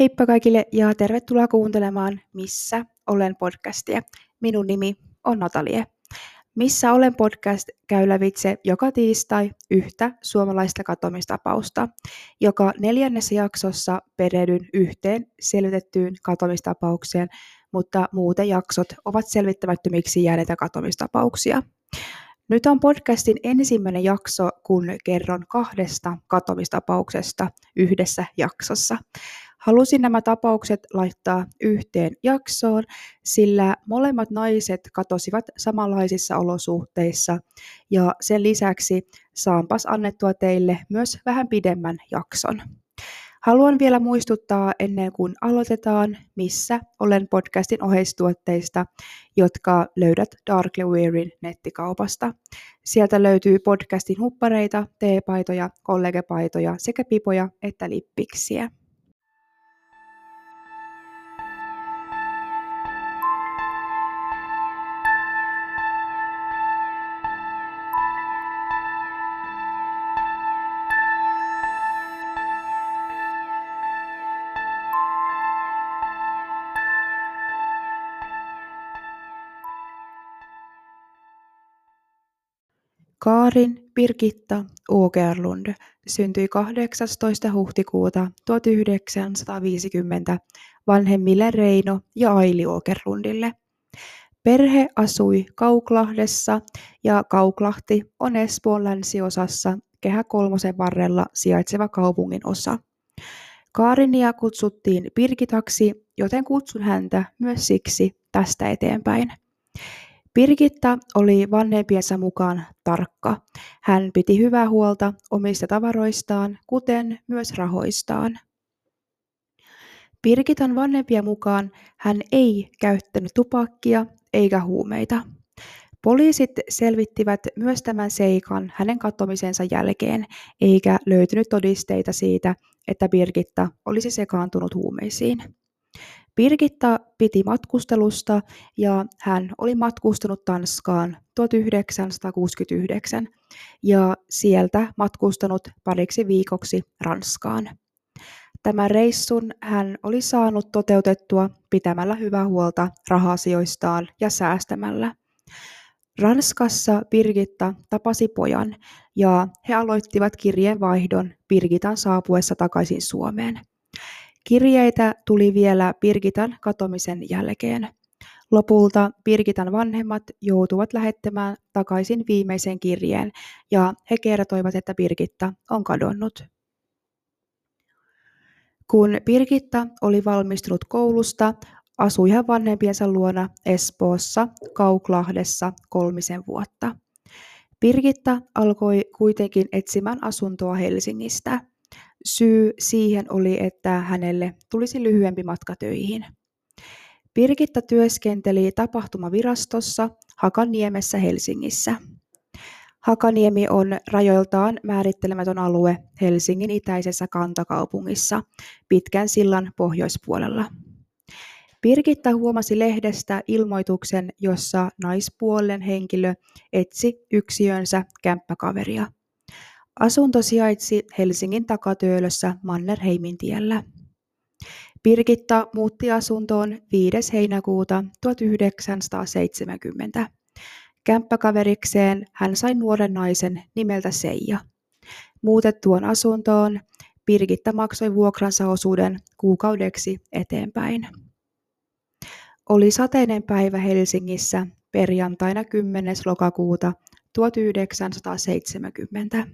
Heippa kaikille ja tervetuloa kuuntelemaan Missä olen podcastia. Minun nimi on Natalie. Missä olen podcast käy lävitse joka tiistai yhtä suomalaista katomistapausta. Joka neljännessä jaksossa perehdyn yhteen selvitettyyn katomistapaukseen, mutta muuten jaksot ovat selvittämättömiksi jääneitä katomistapauksia. Nyt on podcastin ensimmäinen jakso, kun kerron kahdesta katomistapauksesta yhdessä jaksossa. Halusin nämä tapaukset laittaa yhteen jaksoon, sillä molemmat naiset katosivat samanlaisissa olosuhteissa ja sen lisäksi saanpas annettua teille myös vähän pidemmän jakson. Haluan vielä muistuttaa ennen kuin aloitetaan, missä olen podcastin oheistuotteista, jotka löydät Darkly Wearin nettikaupasta. Sieltä löytyy podcastin huppareita, teepaitoja, kollegepaitoja sekä pipoja että lippiksiä. Kaarin Birgitta Åkerlund syntyi 18. huhtikuuta 1950 vanhemmille Reino ja Aili Åkerlundille. Perhe asui Kauklahdessa ja Kauklahti on Espoon länsiosassa Kehä kolmosen varrella sijaitseva kaupungin osa. Kaarinia kutsuttiin Birgitaksi, joten kutsun häntä myös siksi tästä eteenpäin. Birgitta oli vanhempiensa mukaan tarkka. Hän piti hyvää huolta omista tavaroistaan, kuten myös rahoistaan. Birgitan vanhempien mukaan hän ei käyttänyt tupakkia eikä huumeita. Poliisit selvittivät myös tämän seikan hänen katomisensa jälkeen, eikä löytynyt todisteita siitä, että Birgitta olisi sekaantunut huumeisiin. Birgitta piti matkustelusta ja hän oli matkustanut Tanskaan 1969 ja sieltä matkustanut pariksi viikoksi Ranskaan. Tämän reissun hän oli saanut toteutettua pitämällä hyvää huolta rahasioistaan ja säästämällä. Ranskassa Birgitta tapasi pojan ja he aloittivat kirjeenvaihdon Birgitan saapuessa takaisin Suomeen. Kirjeitä tuli vielä Birgitan katomisen jälkeen. Lopulta Birgitan vanhemmat joutuvat lähettämään takaisin viimeisen kirjeen ja he kertoivat, että Birgitta on kadonnut. Kun Birgitta oli valmistunut koulusta, asui hän vanhempiensa luona Espoossa, Kauklahdessa kolmisen vuotta. Birgitta alkoi kuitenkin etsimään asuntoa Helsingistä. Syy siihen oli, että hänelle tulisi lyhyempi matka töihin. Birgitta työskenteli tapahtumavirastossa Hakaniemessä Helsingissä. Hakaniemi on rajoiltaan määrittelemätön alue Helsingin itäisessä kantakaupungissa pitkän sillan pohjoispuolella. Birgitta huomasi lehdestä ilmoituksen, jossa naispuolen henkilö etsi yksiönsä kämppäkaveria. Asunto sijaitsi Helsingin takatyölössä Mannerheimintiellä. Birgitta muutti asuntoon 5. heinäkuuta 1970. Kämppäkaverikseen hän sai nuoren naisen nimeltä Seija. Muutettuun asuntoon Birgitta maksoi vuokransa osuuden kuukaudeksi eteenpäin. Oli sateinen päivä Helsingissä perjantaina 10. lokakuuta 1970.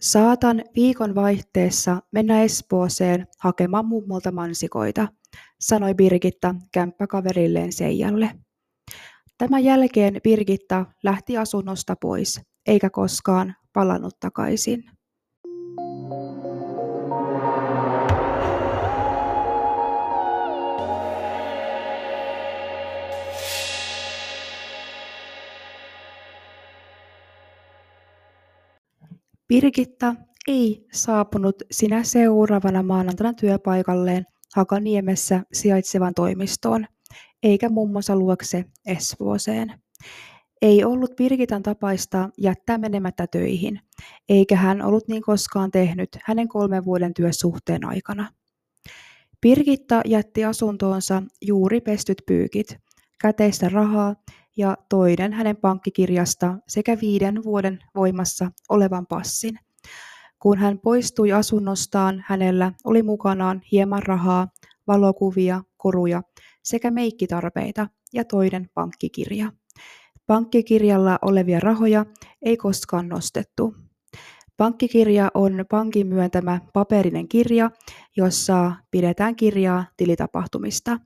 Saatan viikon vaihteessa mennä Espooseen hakemaan mummolta mansikoita, sanoi Birgitta kämppäkaverilleen Seijalle. Tämän jälkeen Birgitta lähti asunnosta pois, eikä koskaan palannut takaisin. Birgitta ei saapunut sinä seuraavana maanantaina työpaikalleen Hakaniemessä sijaitsevan toimistoon, eikä mummonsa luokse Espooseen. Ei ollut Birgitan tapaista jättää menemättä töihin, eikä hän ollut niin koskaan tehnyt hänen kolmen vuoden työsuhteen aikana. Birgitta jätti asuntoonsa juuri pestyt pyykit, käteistä rahaa ja toinen hänen pankkikirjasta sekä viiden vuoden voimassa olevan passin. Kun hän poistui asunnostaan, hänellä oli mukanaan hieman rahaa, valokuvia, koruja sekä meikkitarpeita ja toinen pankkikirja. Pankkikirjalla olevia rahoja ei koskaan nostettu. Pankkikirja on pankin myöntämä paperinen kirja, jossa pidetään kirjaa tilitapahtumista.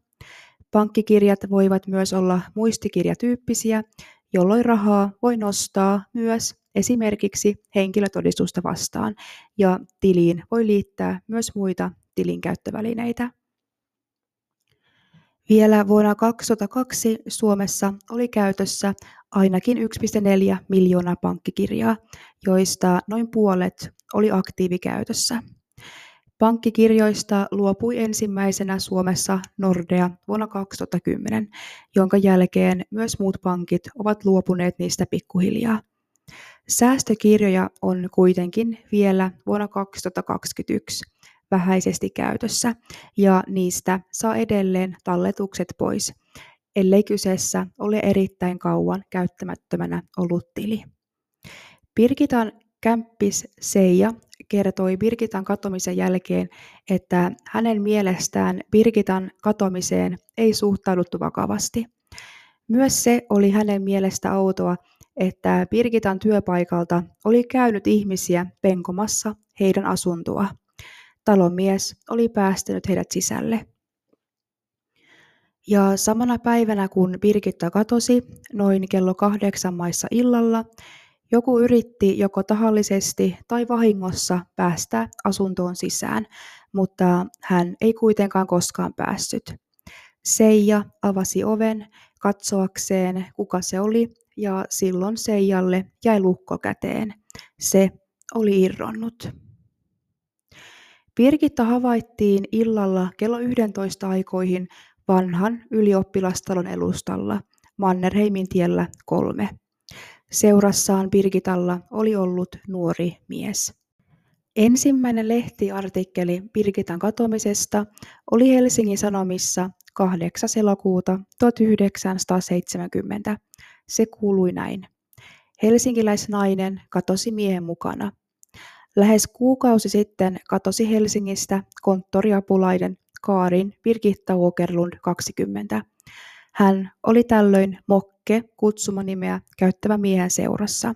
Pankkikirjat voivat myös olla muistikirjatyyppisiä, jolloin rahaa voi nostaa myös esimerkiksi henkilötodistusta vastaan, ja tiliin voi liittää myös muita tilinkäyttövälineitä. Vielä vuonna 2002 Suomessa oli käytössä ainakin 1,4 miljoonaa pankkikirjaa, joista noin puolet oli aktiivikäytössä. Pankkikirjoista luopui ensimmäisenä Suomessa Nordea vuonna 2010, jonka jälkeen myös muut pankit ovat luopuneet niistä pikkuhiljaa. Säästökirjoja on kuitenkin vielä vuonna 2021 vähäisesti käytössä ja niistä saa edelleen talletukset pois, ellei kyseessä ole erittäin kauan käyttämättömänä ollut tili. Birgitan kämppis Seija kertoi Birgitan katomisen jälkeen, että hänen mielestään Birgitan katomiseen ei suhtauduttu vakavasti. Myös se oli hänen mielestä outoa, että Birgitan työpaikalta oli käynyt ihmisiä penkomassa heidän asuntoa. Talonmies oli päästänyt heidät sisälle. Ja samana päivänä kun Birgitta katosi, noin kello kahdeksan maissa illalla, joku yritti joko tahallisesti tai vahingossa päästä asuntoon sisään, mutta hän ei kuitenkaan koskaan päässyt. Seija avasi oven katsoakseen, kuka se oli, ja silloin Seijalle jäi lukko käteen. Se oli irronnut. Birgitta havaittiin illalla kello 11 aikoihin vanhan ylioppilastalon elustalla Mannerheimin tiellä kolme. Seurassaan Birgitalla oli ollut nuori mies. Ensimmäinen lehtiartikkeli Birgitan katoamisesta oli Helsingin Sanomissa 8. elokuuta 1970. Se kuului näin. Helsinkiläisnainen katosi miehen mukana. Lähes kuukausi sitten katosi Helsingistä konttoriapulainen Kaarin Birgitta Åkerlund 20. Hän oli tällöin Mokke kutsumanimeä käyttävä miehen seurassa.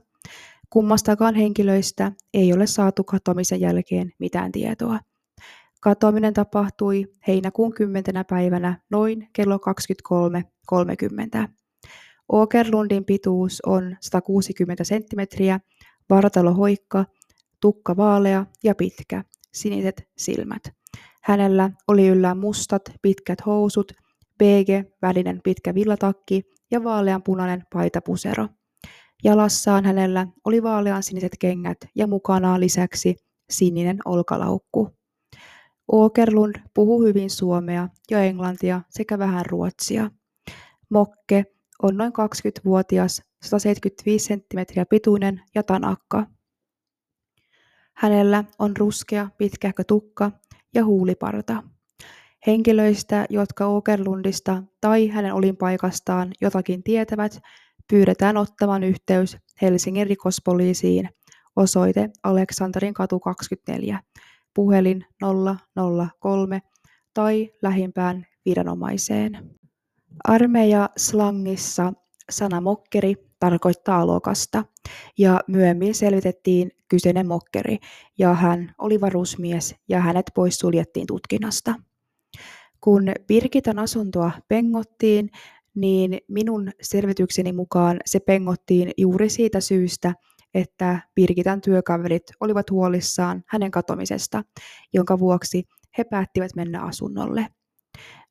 Kummastakaan henkilöistä ei ole saatu katoamisen jälkeen mitään tietoa. Katoaminen tapahtui heinäkuun 10. päivänä noin kello 23.30. Åkerlundin pituus on 160 cm, vartalo hoikka, tukka vaalea ja pitkä, siniset silmät. Hänellä oli yllään mustat, pitkät housut, beige, välinen pitkä villatakki ja vaaleanpunainen paitapusero. Jalassaan hänellä oli vaalean siniset kengät ja mukanaan lisäksi sininen olkalaukku. Åkerlund puhuu hyvin suomea ja englantia sekä vähän ruotsia. Mokke on noin 20-vuotias, 175 cm pituinen ja tanakka. Hänellä on ruskea, pitkähkö tukka ja huuliparta. Henkilöistä, jotka Okerlundista tai hänen olinpaikastaan jotakin tietävät, pyydetään ottamaan yhteys Helsingin rikospoliisiin. Osoite Aleksanterin katu 24, puhelin 003 tai lähimpään viranomaiseen. Armeija slangissa sana mokkeri tarkoittaa alokasta, ja myöhemmin selvitettiin kyseinen mokkeri, ja hän oli varusmies, ja hänet poissuljettiin tutkinnasta. Kun Birgitan asuntoa pengottiin, niin minun selvitykseni mukaan se pengottiin juuri siitä syystä, että Birgitan työkaverit olivat huolissaan hänen katomisesta, jonka vuoksi he päättivät mennä asunnolle.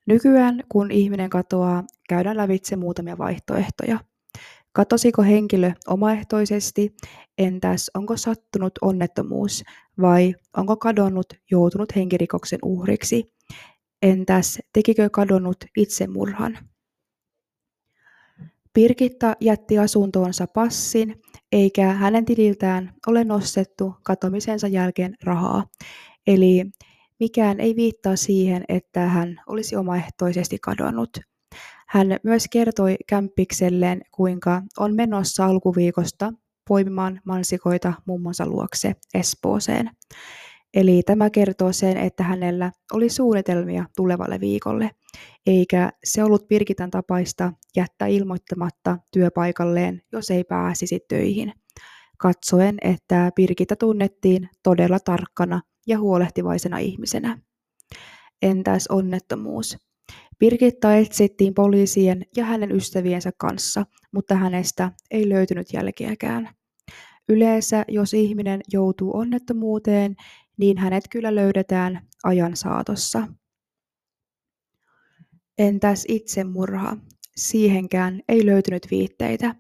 Nykyään, kun ihminen katoaa, käydään lävitse muutamia vaihtoehtoja. Katosiko henkilö omaehtoisesti, entäs onko sattunut onnettomuus vai onko kadonnut joutunut henkirikoksen uhriksi? Entäs tekikö kadonnut itsemurhan? Birgitta jätti asuntoonsa passin, eikä hänen tililtään ole nostettu katomisensa jälkeen rahaa. Eli Mikään ei viittaa siihen, että hän olisi omaehtoisesti kadonnut. Hän myös kertoi kämppikselleen, kuinka on menossa alkuviikosta poimimaan mansikoita mummonsa luokse Espooseen. Eli tämä kertoo sen, että hänellä oli suunnitelmia tulevalle viikolle, eikä se ollut Birgitan tapaista jättää ilmoittamatta työpaikalleen, jos ei pääsisi töihin. Katsoen, että Birgitta tunnettiin todella tarkkana ja huolehtivaisena ihmisenä. Entäs onnettomuus? Birgitta etsittiin poliisien ja hänen ystäviensä kanssa, mutta hänestä ei löytynyt jälkeäkään. Yleensä, jos ihminen joutuu onnettomuuteen, niin hänet kyllä löydetään ajan saatossa. Entäs itsemurha? Siihenkään ei löytynyt viitteitä,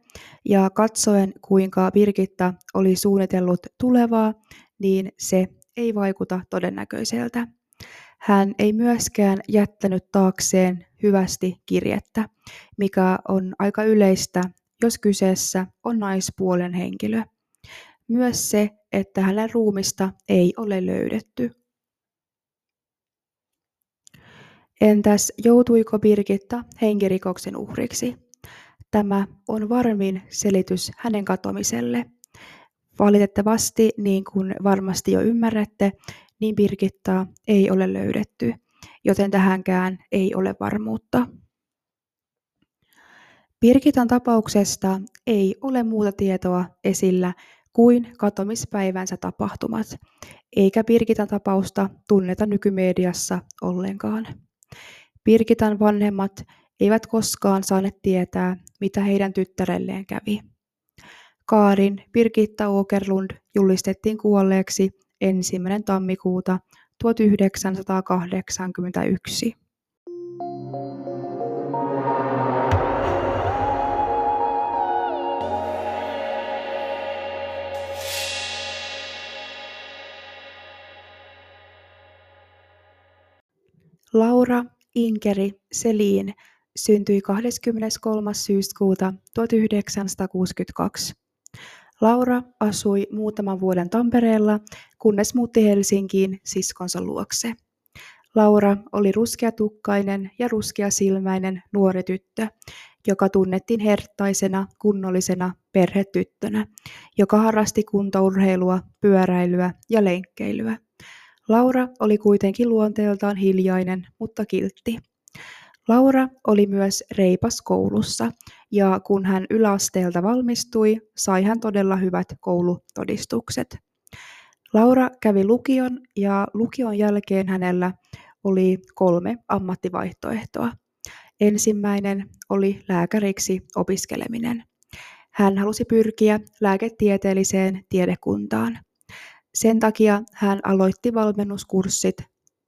ja katsoen kuinka Birgitta oli suunnitellut tulevaa, niin se ei vaikuta todennäköiseltä. Hän ei myöskään jättänyt taakseen hyvästi kirjettä, mikä on aika yleistä, jos kyseessä on naispuolen henkilö. Myös se, että hänen ruumista ei ole löydetty. Entäs joutuiko Birgitta henkirikoksen uhriksi? Tämä on varmin selitys hänen katoamiselle. Valitettavasti, niin kuin varmasti jo ymmärrätte, niin Birgittaa ei ole löydetty, joten tähänkään ei ole varmuutta. Birgitan tapauksesta ei ole muuta tietoa esillä kuin katomispäivänsä tapahtumat, eikä Birgitan tapausta tunneta nykymediassa ollenkaan. Birgitan vanhemmat eivät koskaan saaneet tietää, mitä heidän tyttärelleen kävi. Kaarin Birgitta Åkerlund julistettiin kuolleeksi ensimmäinen tammikuuta 1981. Laura Inkeri Selin syntyi 23. syyskuuta 1962. Laura asui muutaman vuoden Tampereella, kunnes muutti Helsinkiin siskonsa luokse. Laura oli ruskeatukkainen ja ruskeasilmäinen nuori tyttö, joka tunnettiin herttaisena, kunnollisena perhetyttönä, joka harrasti kuntourheilua, pyöräilyä ja lenkkeilyä. Laura oli kuitenkin luonteeltaan hiljainen, mutta kiltti. Laura oli myös reipas koulussa, ja kun hän yläasteelta valmistui, sai hän todella hyvät koulutodistukset. Laura kävi lukion, ja lukion jälkeen hänellä oli kolme ammattivaihtoehtoa. Ensimmäinen oli lääkäriksi opiskeleminen. Hän halusi pyrkiä lääketieteelliseen tiedekuntaan. Sen takia hän aloitti valmennuskurssit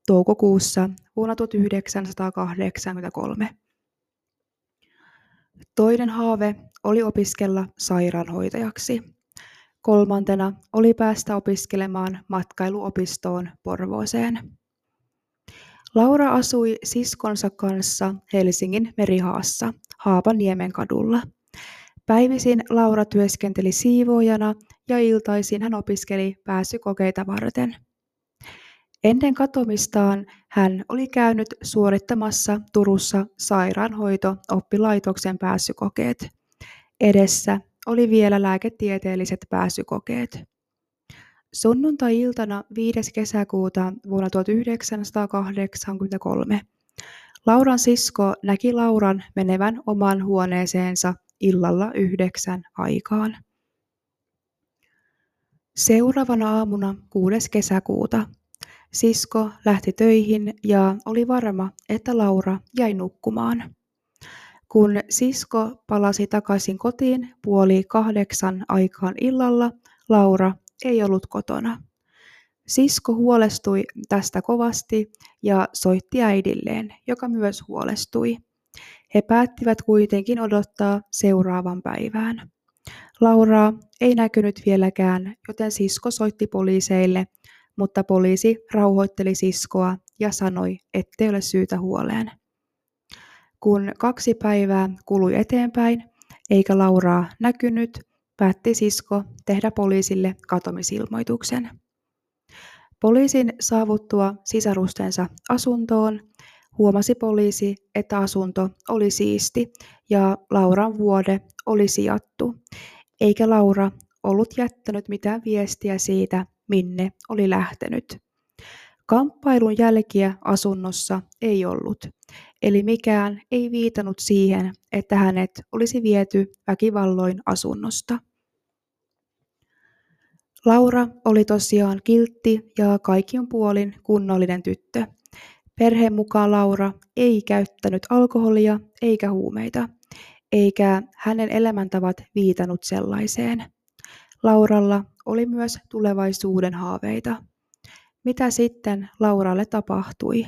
toukokuussa vuonna 1983. Toinen haave oli opiskella sairaanhoitajaksi. Kolmantena oli päästä opiskelemaan matkailuopistoon Porvooseen. Laura asui siskonsa kanssa Helsingin Merihaassa Haapaniemen kadulla. Päivisin Laura työskenteli siivoojana ja iltaisin hän opiskeli pääsykokeita varten. Ennen katomistaan hän oli käynyt suorittamassa Turussa sairaanhoito-oppilaitoksen pääsykokeet. Edessä oli vielä lääketieteelliset pääsykokeet. Sunnuntai-iltana 5. kesäkuuta vuonna 1983 Lauran sisko näki Lauran menevän omaan huoneeseensa illalla yhdeksän aikaan. Seuraavana aamuna 6. kesäkuuta sisko lähti töihin ja oli varma, että Laura jäi nukkumaan. Kun sisko palasi takaisin kotiin puoli kahdeksan aikaan illalla, Laura ei ollut kotona. Sisko huolestui tästä kovasti ja soitti äidilleen, joka myös huolestui. He päättivät kuitenkin odottaa seuraavan päivään. Lauraa ei näkynyt vieläkään, joten sisko soitti poliiseille, mutta poliisi rauhoitteli siskoa ja sanoi, ettei ole syytä huoleen. Kun kaksi päivää kului eteenpäin, eikä Lauraa näkynyt, päätti sisko tehdä poliisille katomisilmoituksen. Poliisin saavuttua sisarustensa asuntoon huomasi poliisi, että asunto oli siisti ja Lauran vuode oli sijattu, eikä Laura ollut jättänyt mitään viestiä siitä, minne oli lähtenyt. Kamppailun jälkiä asunnossa ei ollut, eli mikään ei viitannut siihen, että hänet olisi viety väkivalloin asunnosta. Laura oli tosiaan kiltti ja kaikin puolin kunnollinen tyttö. Perheen mukaan Laura ei käyttänyt alkoholia eikä huumeita, eikä hänen elämäntavat viitannut sellaiseen. Lauralla oli myös tulevaisuuden haaveita. Mitä sitten Lauralle tapahtui?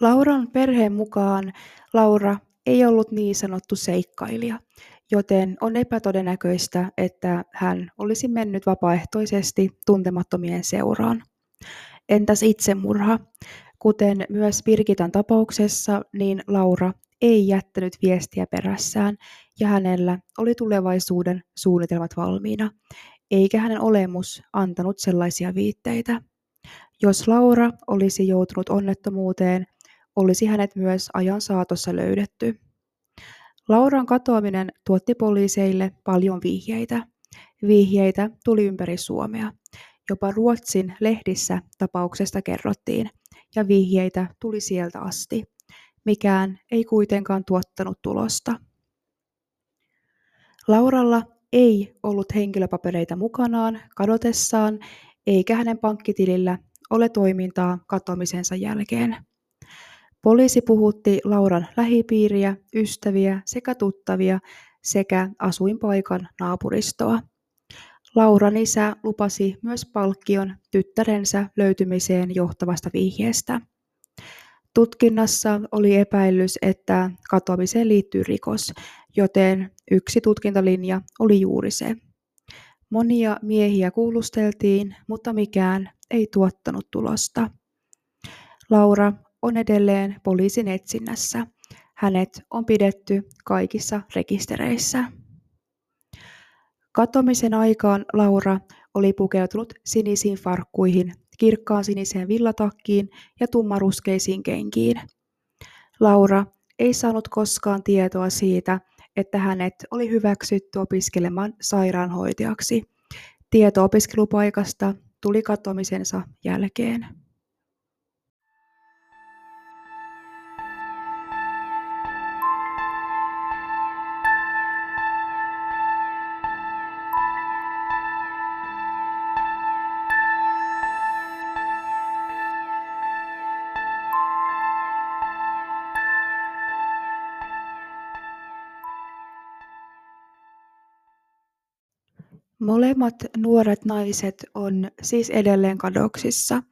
Lauran perheen mukaan Laura ei ollut niin sanottu seikkailija, joten on epätodennäköistä, että hän olisi mennyt vapaaehtoisesti tuntemattomien seuraan. Entäs itsemurha? Kuten myös Birgitan tapauksessa, niin Laura ei jättänyt viestiä perässään ja hänellä oli tulevaisuuden suunnitelmat valmiina, eikä hänen olemus antanut sellaisia viitteitä. Jos Laura olisi joutunut onnettomuuteen, olisi hänet myös ajan saatossa löydetty. Lauran katoaminen tuotti poliiseille paljon vihjeitä. Vihjeitä tuli ympäri Suomea. Jopa Ruotsin lehdissä tapauksesta kerrottiin, ja vihjeitä tuli sieltä asti. Mikään ei kuitenkaan tuottanut tulosta. Lauralla ei ollut henkilöpapereita mukanaan kadotessaan, eikä hänen pankkitilillä ole toimintaa katoamisensa jälkeen. Poliisi puhutti Lauran lähipiiriä, ystäviä sekä tuttavia sekä asuinpaikan naapuristoa. Lauran isä lupasi myös palkkion tyttärensä löytymiseen johtavasta vihjeestä. Tutkinnassa oli epäilys, että katoamiseen liittyy rikos, joten yksi tutkintalinja oli juuri se. Monia miehiä kuulusteltiin, mutta mikään ei tuottanut tulosta. Laura on edelleen poliisin etsinnässä. Hänet on pidetty kaikissa rekistereissä. Katomisen aikaan Laura oli pukeutunut sinisiin farkkuihin, kirkkaan siniseen villatakkiin ja tummaruskeisiin kenkiin. Laura ei saanut koskaan tietoa siitä, että hänet oli hyväksytty opiskelemaan sairaanhoitajaksi. Tieto opiskelupaikasta tuli katoamisensa jälkeen. Molemmat nuoret naiset on siis edelleen kadoksissa,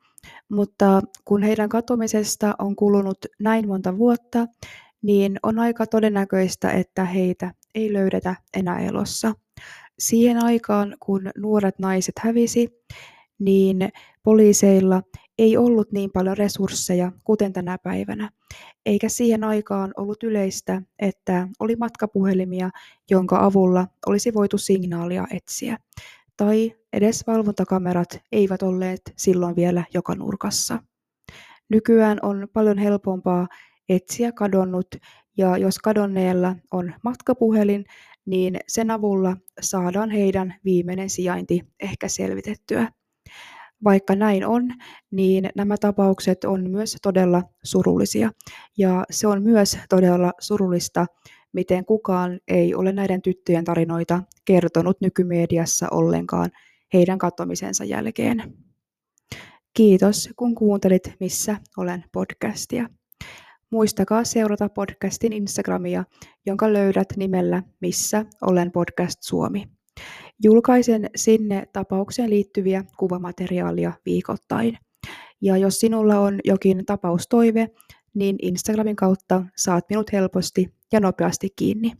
mutta kun heidän katoamisesta on kulunut näin monta vuotta, niin on aika todennäköistä, että heitä ei löydetä enää elossa. Siihen aikaan, kun nuoret naiset hävisi, niin poliiseilla ei ollut niin paljon resursseja kuten tänä päivänä, eikä siihen aikaan ollut yleistä, että oli matkapuhelimia, jonka avulla olisi voitu signaalia etsiä. Tai edes valvontakamerat eivät olleet silloin vielä joka nurkassa. Nykyään on paljon helpompaa etsiä kadonnut, ja jos kadonneella on matkapuhelin, niin sen avulla saadaan heidän viimeinen sijainti ehkä selvitettyä. Vaikka näin on, niin nämä tapaukset on myös todella surullisia. Ja se on myös todella surullista, miten kukaan ei ole näiden tyttöjen tarinoita kertonut nykymediassa ollenkaan heidän katoamisensa jälkeen. Kiitos, kun kuuntelit Missä olen podcastia. Muistakaa seurata podcastin Instagramia, jonka löydät nimellä Missä olen podcast Suomi. Julkaisen sinne tapaukseen liittyviä kuvamateriaalia viikoittain. Ja jos sinulla on jokin tapaustoive, niin Instagramin kautta saat minut helposti ja nopeasti kiinni.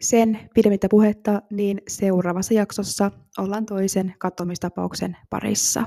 Sen pidemmittä puhetta, niin seuraavassa jaksossa ollaan toisen katsomistapauksen parissa.